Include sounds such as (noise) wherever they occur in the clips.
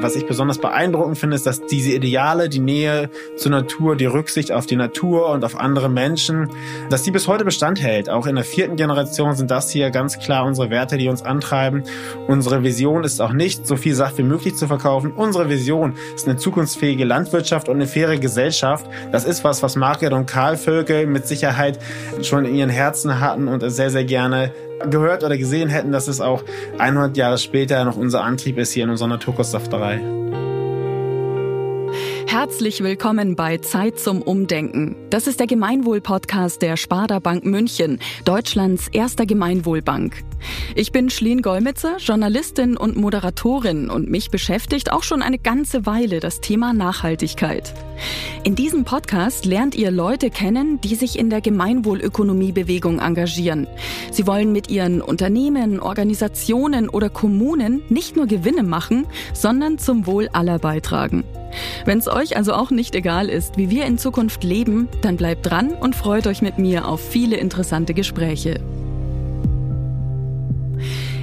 Was ich besonders beeindruckend finde, ist, dass diese Ideale, die Nähe zur Natur, die Rücksicht auf die Natur und auf andere Menschen, dass die bis heute Bestand hält. Auch in der vierten Generation sind das hier ganz klar unsere Werte, die uns antreiben. Unsere Vision ist auch nicht, so viel Saft wie möglich zu verkaufen. Unsere Vision ist eine zukunftsfähige Landwirtschaft und eine faire Gesellschaft. Das ist was, was Margaret und Karl Völkel mit Sicherheit schon in ihren Herzen hatten und sehr, sehr gerne gehört oder gesehen hätten, dass es auch 100 Jahre später noch unser Antrieb ist hier in unserer Naturkostsafterei. Herzlich willkommen bei Zeit zum Umdenken. Das ist der Gemeinwohl-Podcast der Sparda Bank München, Deutschlands erster Gemeinwohlbank. Ich bin Schlien Golmitzer, Journalistin und Moderatorin und mich beschäftigt auch schon eine ganze Weile das Thema Nachhaltigkeit. In diesem Podcast lernt ihr Leute kennen, die sich in der Gemeinwohlökonomiebewegung engagieren. Sie wollen mit ihren Unternehmen, Organisationen oder Kommunen nicht nur Gewinne machen, sondern zum Wohl aller beitragen. Wenn es euch also auch nicht egal ist, wie wir in Zukunft leben, dann bleibt dran und freut euch mit mir auf viele interessante Gespräche.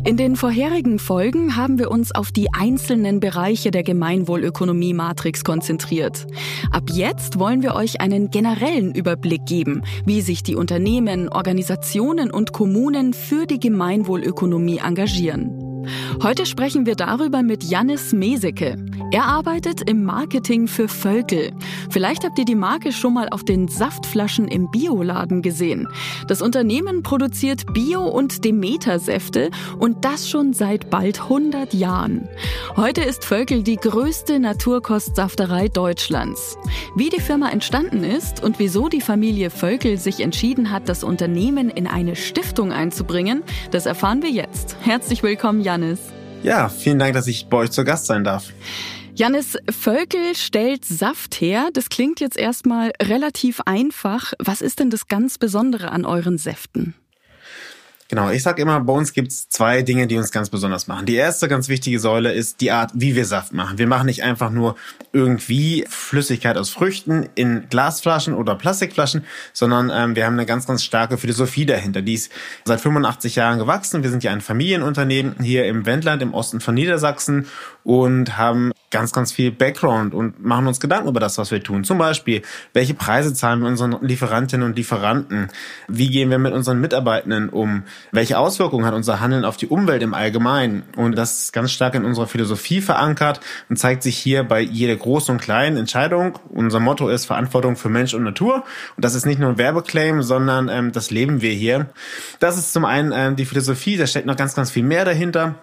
In den vorherigen Folgen haben wir uns auf die einzelnen Bereiche der Gemeinwohlökonomie-Matrix konzentriert. Ab jetzt wollen wir euch einen generellen Überblick geben, wie sich die Unternehmen, Organisationen und Kommunen für die Gemeinwohlökonomie engagieren. Heute sprechen wir darüber mit Jannis Meseke. Er arbeitet im Marketing für Völkel. Vielleicht habt ihr die Marke schon mal auf den Saftflaschen im Bioladen gesehen. Das Unternehmen produziert Bio- und Demeter-Säfte und das schon seit bald 100 Jahren. Heute ist Völkel die größte Naturkostsafterei Deutschlands. Wie die Firma entstanden ist und wieso die Familie Völkel sich entschieden hat, das Unternehmen in eine Stiftung einzubringen, das erfahren wir jetzt. Herzlich willkommen, Jan. Janis. Ja, vielen Dank, dass ich bei euch zu Gast sein darf. Janis Völkel stellt Saft her. Das klingt jetzt erstmal relativ einfach. Was ist denn das ganz Besondere an euren Säften? Genau, ich sage immer, bei uns gibt's zwei Dinge, die uns ganz besonders machen. Die erste ganz wichtige Säule ist die Art, wie wir Saft machen. Wir machen nicht einfach nur irgendwie Flüssigkeit aus Früchten in Glasflaschen oder Plastikflaschen, sondern ähm, wir haben eine ganz, ganz starke Philosophie dahinter. Die ist seit 85 Jahren gewachsen. Wir sind ja ein Familienunternehmen hier im Wendland im Osten von Niedersachsen und haben ganz, ganz viel Background und machen uns Gedanken über das, was wir tun. Zum Beispiel, welche Preise zahlen wir unseren Lieferantinnen und Lieferanten? Wie gehen wir mit unseren Mitarbeitenden um? Welche Auswirkungen hat unser Handeln auf die Umwelt im Allgemeinen? Und das ist ganz stark in unserer Philosophie verankert und zeigt sich hier bei jeder großen und kleinen Entscheidung. Unser Motto ist Verantwortung für Mensch und Natur. Und das ist nicht nur ein Werbeclaim, sondern ähm, das leben wir hier. Das ist zum einen ähm, die Philosophie, da steckt noch ganz, ganz viel mehr dahinter.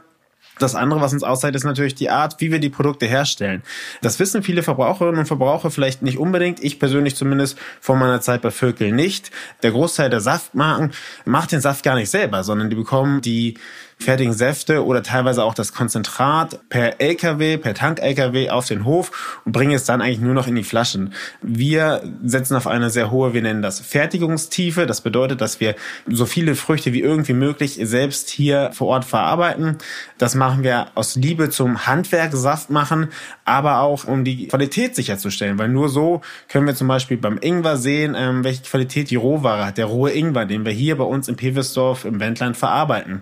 Das andere, was uns auszeichnet, ist natürlich die Art, wie wir die Produkte herstellen. Das wissen viele Verbraucherinnen und Verbraucher vielleicht nicht unbedingt. Ich persönlich zumindest vor meiner Zeit bei Vökel nicht. Der Großteil der Saftmarken macht den Saft gar nicht selber, sondern die bekommen die fertigen Säfte oder teilweise auch das Konzentrat per LKW, per Tank-LKW auf den Hof und bringen es dann eigentlich nur noch in die Flaschen. Wir setzen auf eine sehr hohe, wir nennen das Fertigungstiefe. Das bedeutet, dass wir so viele Früchte wie irgendwie möglich selbst hier vor Ort verarbeiten. Das machen wir aus Liebe zum Handwerk, Saft machen, aber auch um die Qualität sicherzustellen, weil nur so können wir zum Beispiel beim Ingwer sehen, ähm, welche Qualität die Rohware hat, der rohe Ingwer, den wir hier bei uns in Peversdorf im Wendland verarbeiten.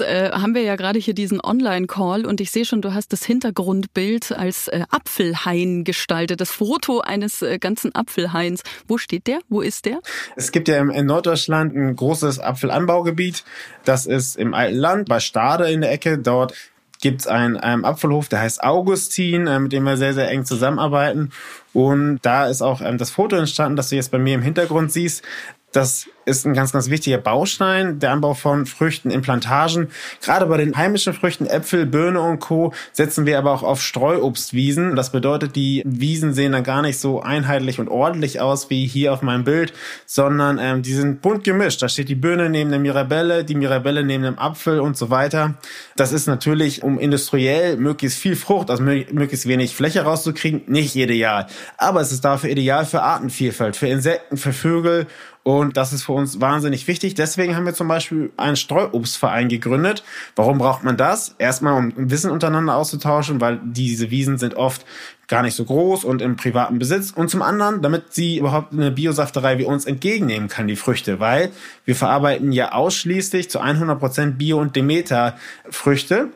Äh, haben wir ja gerade hier diesen Online-Call und ich sehe schon, du hast das Hintergrundbild als äh, Apfelhain gestaltet, das Foto eines äh, ganzen Apfelhains. Wo steht der? Wo ist der? Es gibt ja in Norddeutschland ein großes Apfelanbaugebiet. Das ist im Alten Land bei Stade in der Ecke. Dort gibt's einen, einen Apfelhof, der heißt Augustin, äh, mit dem wir sehr, sehr eng zusammenarbeiten. Und da ist auch ähm, das Foto entstanden, das du jetzt bei mir im Hintergrund siehst. Das ist ein ganz, ganz wichtiger Baustein, der Anbau von Früchten in Plantagen. Gerade bei den heimischen Früchten, Äpfel, Birne und Co. setzen wir aber auch auf Streuobstwiesen. Das bedeutet, die Wiesen sehen dann gar nicht so einheitlich und ordentlich aus wie hier auf meinem Bild, sondern ähm, die sind bunt gemischt. Da steht die Birne neben der Mirabelle, die Mirabelle neben dem Apfel und so weiter. Das ist natürlich, um industriell möglichst viel Frucht, also möglichst wenig Fläche rauszukriegen, nicht ideal. Aber es ist dafür ideal für Artenvielfalt, für Insekten, für Vögel und das ist für uns wahnsinnig wichtig. Deswegen haben wir zum Beispiel einen Streuobstverein gegründet. Warum braucht man das? Erstmal, um Wissen untereinander auszutauschen, weil diese Wiesen sind oft gar nicht so groß und im privaten Besitz. Und zum anderen, damit sie überhaupt eine Biosafterei wie uns entgegennehmen kann, die Früchte, weil wir verarbeiten ja ausschließlich zu 100% Bio- und Demeter-Früchte.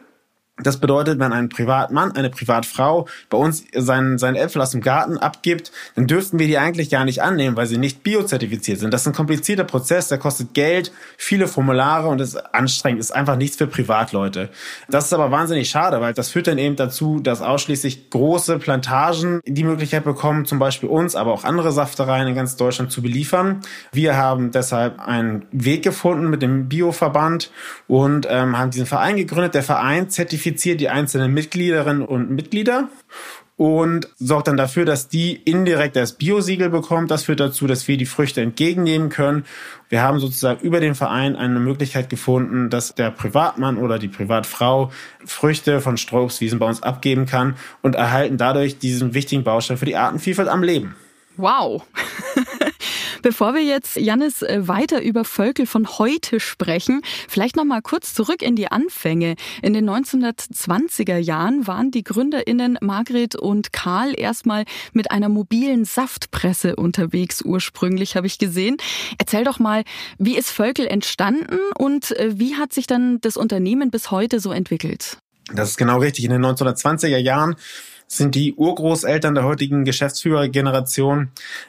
Das bedeutet, wenn ein Privatmann, eine Privatfrau bei uns seinen, seinen Äpfel aus dem Garten abgibt, dann dürften wir die eigentlich gar nicht annehmen, weil sie nicht biozertifiziert sind. Das ist ein komplizierter Prozess, der kostet Geld, viele Formulare und ist anstrengend, ist einfach nichts für Privatleute. Das ist aber wahnsinnig schade, weil das führt dann eben dazu, dass ausschließlich große Plantagen die Möglichkeit bekommen, zum Beispiel uns, aber auch andere Saftereien in ganz Deutschland zu beliefern. Wir haben deshalb einen Weg gefunden mit dem Bioverband und ähm, haben diesen Verein gegründet. Der Verein zertifiziert zertifiziert die einzelnen Mitgliederinnen und Mitglieder und sorgt dann dafür, dass die indirekt das Biosiegel bekommen. Das führt dazu, dass wir die Früchte entgegennehmen können. Wir haben sozusagen über den Verein eine Möglichkeit gefunden, dass der Privatmann oder die Privatfrau Früchte von Strobswiesen bei uns abgeben kann und erhalten dadurch diesen wichtigen Baustein für die Artenvielfalt am Leben. Wow. (laughs) Bevor wir jetzt, Jannis, äh, weiter über Völkel von heute sprechen, vielleicht noch mal kurz zurück in die Anfänge. In den 1920er Jahren waren die GründerInnen Margret und Karl erstmal mit einer mobilen Saftpresse unterwegs, ursprünglich, habe ich gesehen. Erzähl doch mal, wie ist Völkel entstanden und äh, wie hat sich dann das Unternehmen bis heute so entwickelt? Das ist genau richtig. In den 1920er Jahren sind die Urgroßeltern der heutigen Geschäftsführergeneration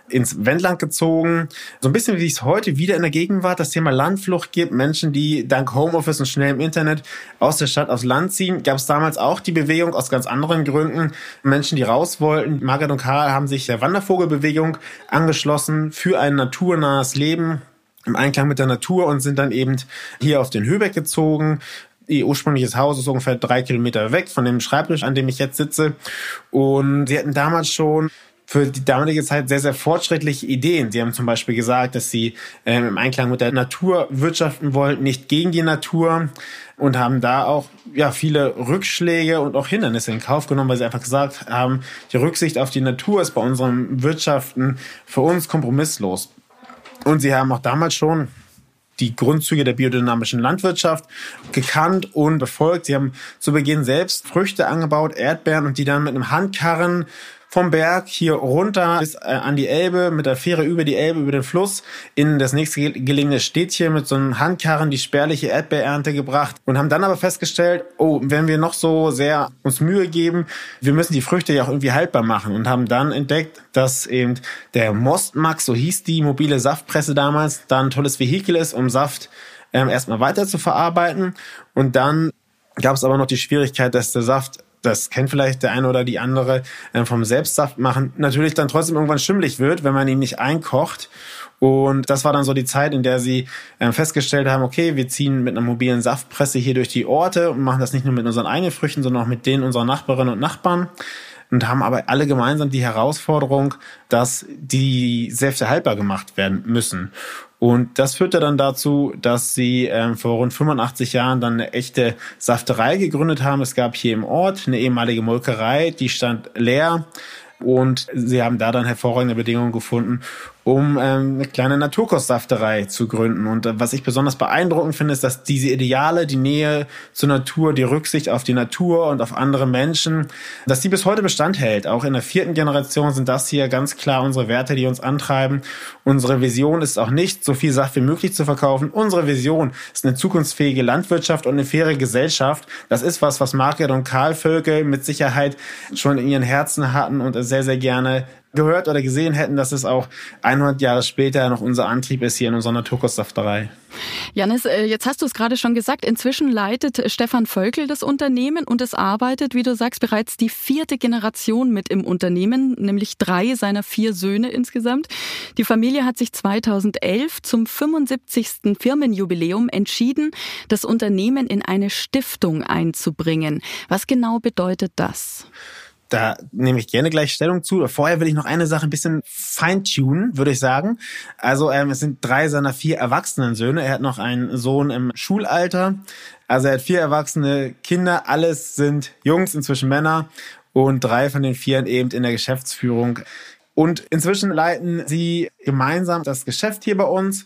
ins Wendland gezogen. So ein bisschen wie es heute wieder in der Gegenwart das Thema Landflucht gibt. Menschen, die dank Homeoffice und schnell im Internet aus der Stadt aufs Land ziehen. Gab es damals auch die Bewegung aus ganz anderen Gründen. Menschen, die raus wollten. Margaret und Karl haben sich der Wandervogelbewegung angeschlossen für ein naturnahes Leben im Einklang mit der Natur und sind dann eben hier auf den Höbeck gezogen, Ihr ursprüngliches Haus ist ungefähr drei Kilometer weg von dem Schreibtisch, an dem ich jetzt sitze. Und sie hatten damals schon für die damalige Zeit sehr, sehr fortschrittliche Ideen. Sie haben zum Beispiel gesagt, dass sie ähm, im Einklang mit der Natur wirtschaften wollten, nicht gegen die Natur und haben da auch ja viele Rückschläge und auch Hindernisse in Kauf genommen, weil sie einfach gesagt haben, die Rücksicht auf die Natur ist bei unserem Wirtschaften für uns kompromisslos. Und sie haben auch damals schon die Grundzüge der biodynamischen Landwirtschaft gekannt und befolgt. Sie haben zu Beginn selbst Früchte angebaut, Erdbeeren und die dann mit einem Handkarren vom Berg hier runter bis äh, an die Elbe, mit der Fähre über die Elbe, über den Fluss, in das nächste gelegene Städtchen mit so einem Handkarren die spärliche Erdbeerernte gebracht und haben dann aber festgestellt, oh, wenn wir noch so sehr uns Mühe geben, wir müssen die Früchte ja auch irgendwie haltbar machen und haben dann entdeckt, dass eben der Mostmax, so hieß die mobile Saftpresse damals, da ein tolles Vehikel ist, um Saft ähm, erstmal weiter zu verarbeiten und dann gab es aber noch die Schwierigkeit, dass der Saft das kennt vielleicht der eine oder die andere äh, vom Selbstsaft machen, natürlich dann trotzdem irgendwann schimmlig wird, wenn man ihn nicht einkocht. Und das war dann so die Zeit, in der sie äh, festgestellt haben, okay, wir ziehen mit einer mobilen Saftpresse hier durch die Orte und machen das nicht nur mit unseren eigenen Früchten, sondern auch mit denen unserer Nachbarinnen und Nachbarn und haben aber alle gemeinsam die Herausforderung, dass die Säfte haltbar gemacht werden müssen. Und das führte dann dazu, dass sie ähm, vor rund 85 Jahren dann eine echte Safterei gegründet haben. Es gab hier im Ort eine ehemalige Molkerei, die stand leer. Und sie haben da dann hervorragende Bedingungen gefunden, um ähm, eine kleine Naturkostsafterei zu gründen. Und äh, was ich besonders beeindruckend finde, ist, dass diese Ideale, die Nähe zur Natur, die Rücksicht auf die Natur und auf andere Menschen, dass die bis heute Bestand hält. Auch in der vierten Generation sind das hier ganz klar unsere Werte, die uns antreiben. Unsere Vision ist auch nicht, so viel Saft wie möglich zu verkaufen. Unsere Vision ist eine zukunftsfähige Landwirtschaft und eine faire Gesellschaft. Das ist was, was Margaret und Karl Völkel mit Sicherheit schon in ihren Herzen hatten und sehr, sehr gerne gehört oder gesehen hätten, dass es auch 100 Jahre später noch unser Antrieb ist hier in unserer Naturkostsafterei. Janis, äh, jetzt hast du es gerade schon gesagt, inzwischen leitet Stefan Völkel das Unternehmen und es arbeitet, wie du sagst, bereits die vierte Generation mit im Unternehmen, nämlich drei seiner vier Söhne insgesamt. Die Familie hat sich 2011 zum 75. Firmenjubiläum entschieden, das Unternehmen in eine Stiftung einzubringen. Was genau bedeutet das? Da nehme ich gerne gleich Stellung zu. Vorher will ich noch eine Sache ein bisschen feintunen, würde ich sagen. Also ähm, es sind drei seiner vier erwachsenen Söhne. Er hat noch einen Sohn im Schulalter. Also er hat vier erwachsene Kinder. Alles sind Jungs, inzwischen Männer. Und drei von den vier eben in der Geschäftsführung. Und inzwischen leiten sie gemeinsam das Geschäft hier bei uns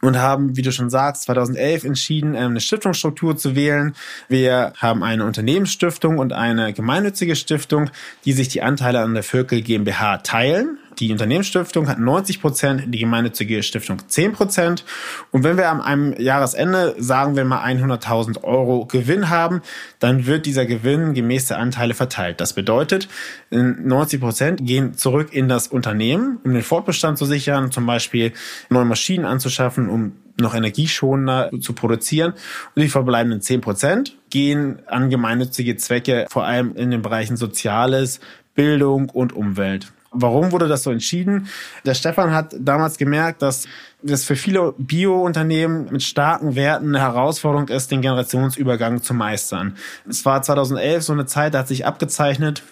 und haben, wie du schon sagst, 2011 entschieden, ähm, eine Stiftungsstruktur zu wählen. Wir haben eine Unternehmensstiftung und eine gemeinnützige Stiftung, die sich die Anteile an der Völkel GmbH teilen. Die Unternehmensstiftung hat 90 Prozent, die gemeinnützige Stiftung 10 Prozent. Und wenn wir am einem Jahresende, sagen wir mal 100.000 Euro Gewinn haben, dann wird dieser Gewinn gemäß der Anteile verteilt. Das bedeutet, 90 Prozent gehen zurück in das Unternehmen, um den Fortbestand zu sichern, zum Beispiel neue Maschinen anzuschaffen, um noch energieschonender zu produzieren. Und die verbleibenden 10 Prozent gehen an gemeinnützige Zwecke, vor allem in den Bereichen Soziales, Bildung und Umwelt. Warum wurde das so entschieden? Der Stefan hat damals gemerkt, dass das für viele Bio-Unternehmen mit starken Werten eine Herausforderung ist, den Generationsübergang zu meistern. Es war 2011 so eine Zeit, da hat sich abgezeichnet,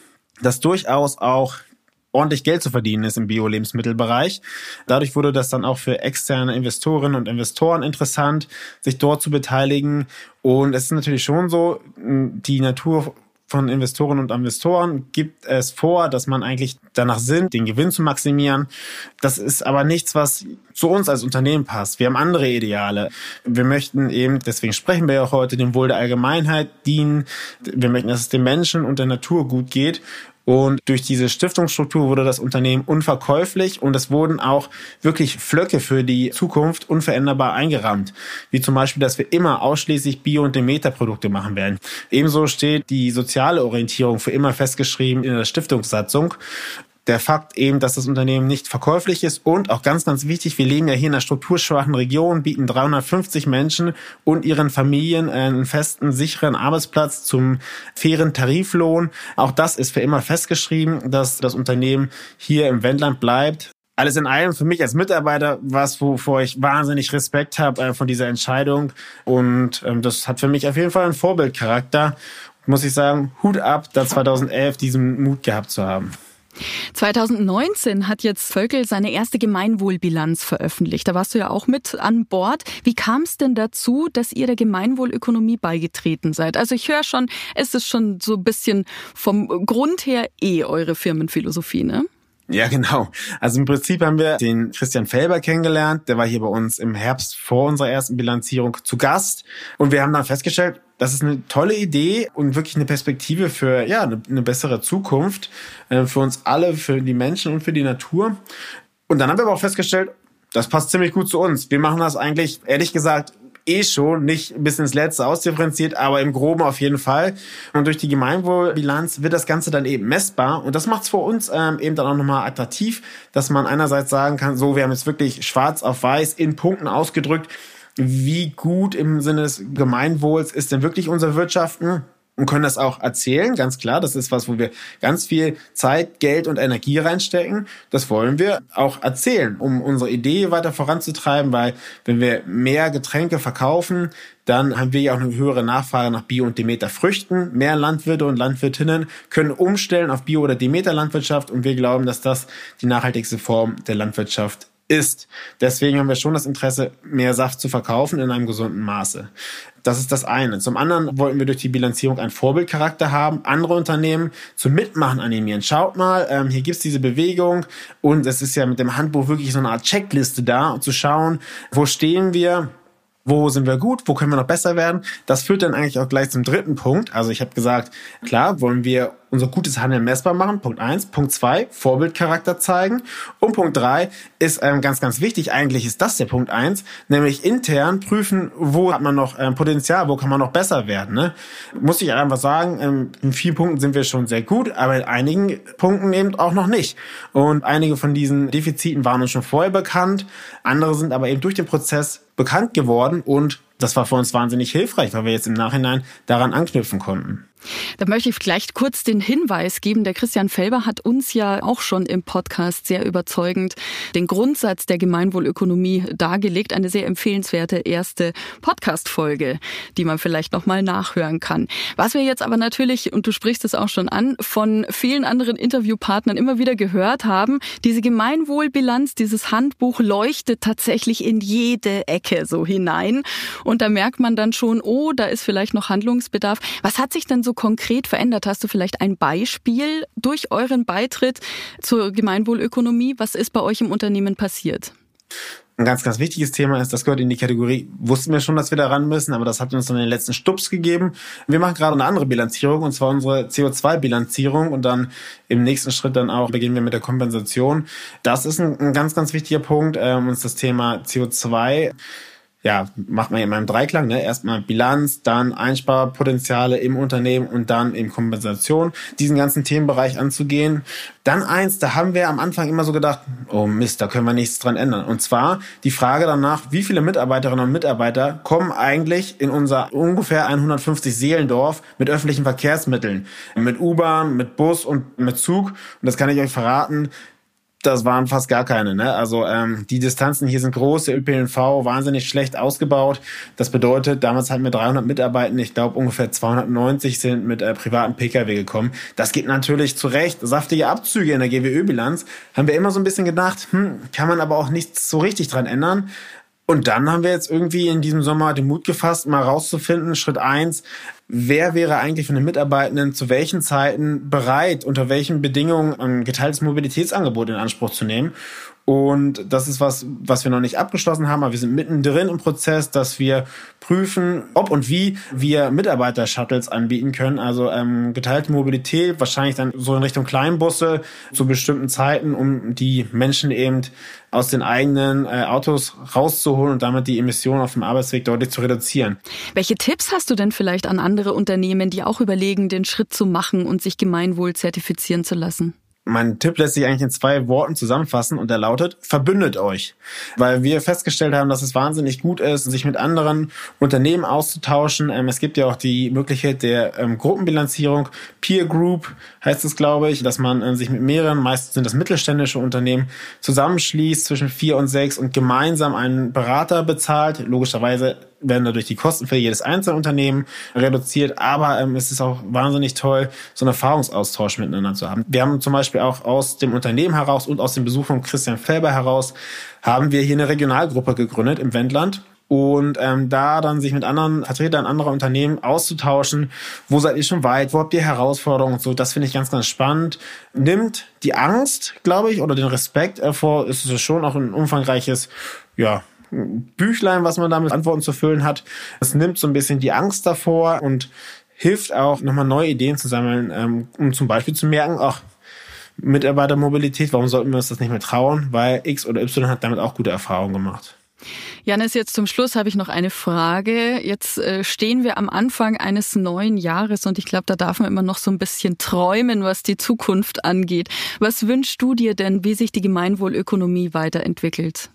dass durchaus auch ordentlich Geld zu verdienen ist im Bio-Lebensmittelbereich. Dadurch wurde das dann auch für externe Investorinnen und Investoren interessant, sich dort zu beteiligen. Und es ist natürlich schon so, die Natur von Investorinnen und Investoren gibt es vor, dass man eigentlich danach sind, den Gewinn zu maximieren. Das ist aber nichts, was zu uns als Unternehmen passt. Wir haben andere Ideale. Wir möchten eben, deswegen sprechen wir ja auch heute, dem Wohl der Allgemeinheit dienen. Wir möchten, dass es den Menschen und der Natur gut geht. Und durch diese Stiftungsstruktur wurde das Unternehmen unverkäuflich und es wurden auch wirklich Flöcke für die Zukunft unveränderbar eingerahmt. Wie zum Beispiel, dass wir immer ausschließlich Bio- und Demeter-Produkte machen werden. Ebenso steht die soziale Orientierung für immer festgeschrieben in der Stiftungssatzung der Fakt eben, dass das Unternehmen nicht verkäuflich ist und auch ganz, ganz wichtig, wir leben ja hier in einer strukturschwachen Region, bieten 350 Menschen und ihren Familien einen festen, sicheren Arbeitsplatz zum fairen Tariflohn. Auch das ist für immer festgeschrieben, dass das Unternehmen hier im Wendland bleibt. Alles in allem für mich als Mitarbeiter was, wovor ich wahnsinnig Respekt habe äh, von dieser Entscheidung. Und ähm, das hat für mich auf jeden Fall einen Vorbildcharakter. Muss ich sagen, Hut ab, da 2011 diesen Mut gehabt zu haben. 2019 hat jetzt Völkel seine erste Gemeinwohlbilanz veröffentlicht. Da warst du ja auch mit an Bord. Wie kam es denn dazu, dass ihr der Gemeinwohlökonomie beigetreten seid? Also ich höre schon, es ist schon so ein bisschen vom Grund her eh eure Firmenphilosophie, ne? Ja, genau. Also im Prinzip haben wir den Christian Felber kennengelernt. Der war hier bei uns im Herbst vor unserer ersten Bilanzierung zu Gast. Und wir haben dann festgestellt, das ist eine tolle Idee und wirklich eine Perspektive für ja eine, eine bessere Zukunft äh, für uns alle, für die Menschen und für die Natur. Und dann haben wir aber auch festgestellt, das passt ziemlich gut zu uns. Wir machen das eigentlich, ehrlich gesagt, eh schon, nicht bis ins Letzte ausdifferenziert, aber im Groben auf jeden Fall. Und durch die Gemeinwohlbilanz wird das Ganze dann eben messbar. Und das macht es für uns ähm, eben dann auch nochmal attraktiv, dass man einerseits sagen kann, so, wir haben jetzt wirklich schwarz auf weiß in Punkten ausgedrückt, wie gut im Sinne des Gemeinwohls ist denn wirklich unser Wirtschaften und können das auch erzählen, ganz klar. Das ist was, wo wir ganz viel Zeit, Geld und Energie reinstecken. Das wollen wir auch erzählen, um unsere Idee weiter voranzutreiben, weil wenn wir mehr Getränke verkaufen, dann haben wir ja auch eine höhere Nachfrage nach Bio- und Demeter-Früchten. Mehr Landwirte und Landwirtinnen können umstellen auf Bio- oder Demeter-Landwirtschaft und wir glauben, dass das die nachhaltigste Form der Landwirtschaft ist. Deswegen haben wir schon das Interesse, mehr Saft zu verkaufen in einem gesunden Maße. Das ist das eine. Zum anderen wollten wir durch die Bilanzierung einen Vorbildcharakter haben, andere Unternehmen zum Mitmachen animieren. Schaut mal, ähm, hier gibt's diese Bewegung und es ist ja mit dem Handbuch wirklich so eine Art Checkliste da, um zu schauen, wo stehen wir, wo sind wir gut, wo können wir noch besser werden. Das führt dann eigentlich auch gleich zum dritten Punkt. Also ich habe gesagt, klar, wollen wir unser gutes Handeln messbar machen. Punkt eins. Punkt zwei, Vorbildcharakter zeigen. Und Punkt drei ist ähm, ganz, ganz wichtig. Eigentlich ist das der Punkt eins, nämlich intern prüfen, wo hat man noch ähm, Potenzial, wo kann man noch besser werden. Ne? Muss ich einfach sagen, ähm, in vielen Punkten sind wir schon sehr gut, aber in einigen Punkten eben auch noch nicht. Und einige von diesen Defiziten waren uns schon vorher bekannt. Andere sind aber eben durch den Prozess bekannt geworden und das war für uns wahnsinnig hilfreich, weil wir jetzt im Nachhinein daran anknüpfen konnten. Da möchte ich vielleicht kurz den Hinweis geben. Der Christian Felber hat uns ja auch schon im Podcast sehr überzeugend den Grundsatz der Gemeinwohlökonomie dargelegt. Eine sehr empfehlenswerte erste Podcast-Folge, die man vielleicht nochmal nachhören kann. Was wir jetzt aber natürlich, und du sprichst es auch schon an, von vielen anderen Interviewpartnern immer wieder gehört haben, diese Gemeinwohlbilanz, dieses Handbuch leuchtet tatsächlich in jede Ecke so hinein. Und da merkt man dann schon, oh, da ist vielleicht noch Handlungsbedarf. Was hat sich denn so konkret verändert? Hast du vielleicht ein Beispiel durch euren Beitritt zur Gemeinwohlökonomie? Was ist bei euch im Unternehmen passiert? ein ganz, ganz wichtiges Thema ist, das gehört in die Kategorie, wussten wir schon, dass wir da ran müssen, aber das hat uns dann den letzten Stups gegeben. Wir machen gerade eine andere Bilanzierung, und zwar unsere CO2-Bilanzierung und dann im nächsten Schritt dann auch beginnen wir mit der Kompensation. Das ist ein, ein ganz, ganz wichtiger Punkt, ähm, uns das Thema CO2 ja, macht man in meinem Dreiklang, ne? Erstmal Bilanz, dann Einsparpotenziale im Unternehmen und dann in Kompensation, diesen ganzen Themenbereich anzugehen. Dann eins, da haben wir am Anfang immer so gedacht, oh Mist, da können wir nichts dran ändern. Und zwar die Frage danach, wie viele Mitarbeiterinnen und Mitarbeiter kommen eigentlich in unser ungefähr 150 Seelendorf mit öffentlichen Verkehrsmitteln, mit U-Bahn, mit Bus und mit Zug. Und das kann ich euch verraten, das waren fast gar keine. Ne? Also ähm, die Distanzen hier sind groß, der ÖPNV wahnsinnig schlecht ausgebaut. Das bedeutet, damals hatten wir 300 Mitarbeitende, ich glaube ungefähr 290 sind mit äh, privaten Pkw gekommen. Das geht natürlich zu Recht. Saftige Abzüge in der GWÖ-Bilanz haben wir immer so ein bisschen gedacht, hm, kann man aber auch nichts so richtig dran ändern. Und dann haben wir jetzt irgendwie in diesem Sommer den Mut gefasst, mal rauszufinden, Schritt eins, wer wäre eigentlich von den Mitarbeitenden zu welchen Zeiten bereit, unter welchen Bedingungen ein geteiltes Mobilitätsangebot in Anspruch zu nehmen. Und das ist was, was wir noch nicht abgeschlossen haben, aber wir sind mittendrin im Prozess, dass wir prüfen, ob und wie wir Mitarbeiter-Shuttles anbieten können. Also ähm, geteilte Mobilität, wahrscheinlich dann so in Richtung Kleinbusse zu bestimmten Zeiten, um die Menschen eben aus den eigenen äh, Autos rauszuholen und damit die Emissionen auf dem Arbeitsweg deutlich zu reduzieren. Welche Tipps hast du denn vielleicht an andere Unternehmen, die auch überlegen, den Schritt zu machen und sich Gemeinwohl zertifizieren zu lassen? Mein Tipp lässt sich eigentlich in zwei Worten zusammenfassen und er lautet, verbündet euch. Weil wir festgestellt haben, dass es wahnsinnig gut ist, sich mit anderen Unternehmen auszutauschen. Ähm, es gibt ja auch die Möglichkeit der ähm, Gruppenbilanzierung. Peer Group heißt es, glaube ich, dass man äh, sich mit mehreren, meistens sind das mittelständische Unternehmen, zusammenschließt zwischen vier und sechs und gemeinsam einen Berater bezahlt. Logischerweise werden dadurch die Kosten für jedes einzelne Unternehmen reduziert, aber ähm, es ist auch wahnsinnig toll, so einen Erfahrungsaustausch miteinander zu haben. Wir haben zum Beispiel auch aus dem Unternehmen heraus und aus dem Besuch von Christian Felber heraus, haben wir hier eine Regionalgruppe gegründet im Wendland und ähm, da dann sich mit anderen Vertretern anderer Unternehmen auszutauschen, wo seid ihr schon weit, wo habt ihr Herausforderungen und so, das finde ich ganz, ganz spannend. Nimmt die Angst, glaube ich, oder den Respekt hervor, ist es schon auch ein umfangreiches, ja, Büchlein, was man damit Antworten zu füllen hat. Es nimmt so ein bisschen die Angst davor und hilft auch, nochmal neue Ideen zu sammeln, ähm, um zum Beispiel zu merken, ach, Mitarbeitermobilität, warum sollten wir uns das nicht mehr trauen? Weil X oder Y hat damit auch gute Erfahrungen gemacht. Janis, jetzt zum Schluss habe ich noch eine Frage. Jetzt äh, stehen wir am Anfang eines neuen Jahres und ich glaube, da darf man immer noch so ein bisschen träumen, was die Zukunft angeht. Was wünschst du dir denn, wie sich die Gemeinwohlökonomie weiterentwickelt?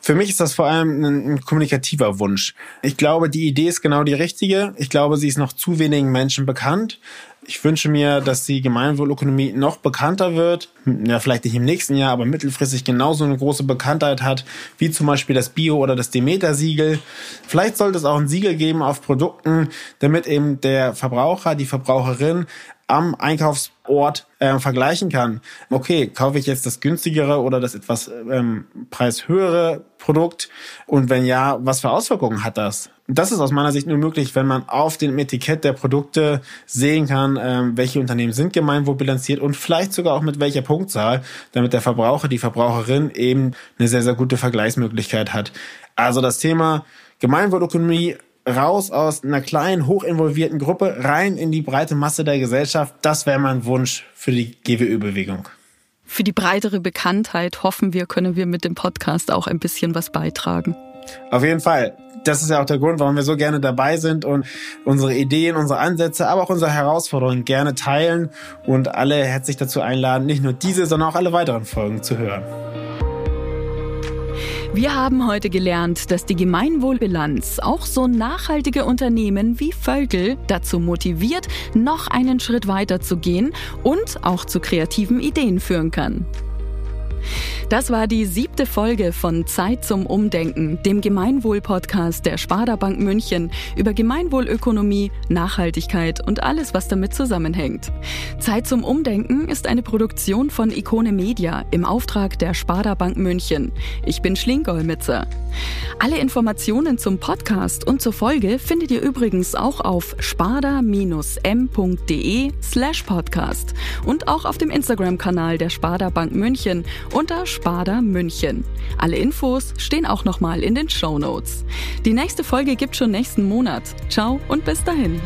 Für mich ist das vor allem ein, ein, kommunikativer Wunsch. Ich glaube, die Idee ist genau die richtige. Ich glaube, sie ist noch zu wenigen Menschen bekannt. Ich wünsche mir, dass die Gemeinwohlökonomie noch bekannter wird. Ja, vielleicht nicht im nächsten Jahr, aber mittelfristig genauso eine große Bekanntheit hat, wie zum Beispiel das Bio- oder das Demeter-Siegel. Vielleicht sollte es auch ein Siegel geben auf Produkten, damit eben der Verbraucher, die Verbraucherin am Einkaufsort äh, vergleichen kann. Okay, kaufe ich jetzt das günstigere oder das etwas ähm, preishöhere Produkt? Und wenn ja, was für Auswirkungen hat das? Das ist aus meiner Sicht nur möglich, wenn man auf dem Etikett der Produkte sehen kann, ähm, welche Unternehmen sind gemeinwohlbilanziert und vielleicht sogar auch mit welcher Punktzahl, damit der Verbraucher, die Verbraucherin eben eine sehr, sehr gute Vergleichsmöglichkeit hat. Also das Thema Gemeinwohlökonomie raus aus einer kleinen, hochinvolvierten Gruppe rein in die breite Masse der Gesellschaft. Das wäre mein Wunsch für die GWÖ-Bewegung. Für die breitere Bekanntheit hoffen wir, können wir mit dem Podcast auch ein bisschen was beitragen. Auf jeden Fall. Das ist ja auch der Grund, warum wir so gerne dabei sind und unsere Ideen, unsere Ansätze, aber auch unsere Herausforderungen gerne teilen und alle herzlich dazu einladen, nicht nur diese, sondern auch alle weiteren Folgen zu hören. Wir haben heute gelernt, dass die Gemeinwohlbilanz auch so nachhaltige Unternehmen wie Völkel dazu motiviert, noch einen Schritt weiter zu gehen und auch zu kreativen Ideen führen kann. Das war die siebte Folge von Zeit zum Umdenken, dem Gemeinwohl-Podcast der Sparda Bank München über Gemeinwohlökonomie, Nachhaltigkeit und alles, was damit zusammenhängt. Zeit zum Umdenken ist eine Produktion von Ikone Media im Auftrag der Sparda Bank München. Ich bin Schlingolmitzer. Alle Informationen zum Podcast und zur Folge findet ihr übrigens auch auf sparda-m.de slash podcast und auch auf dem Instagram-Kanal der Sparda Bank München unter Sparda München. Alle Infos stehen auch nochmal in den Show Notes. Die nächste Folge gibt schon nächsten Monat. Ciao und bis dahin.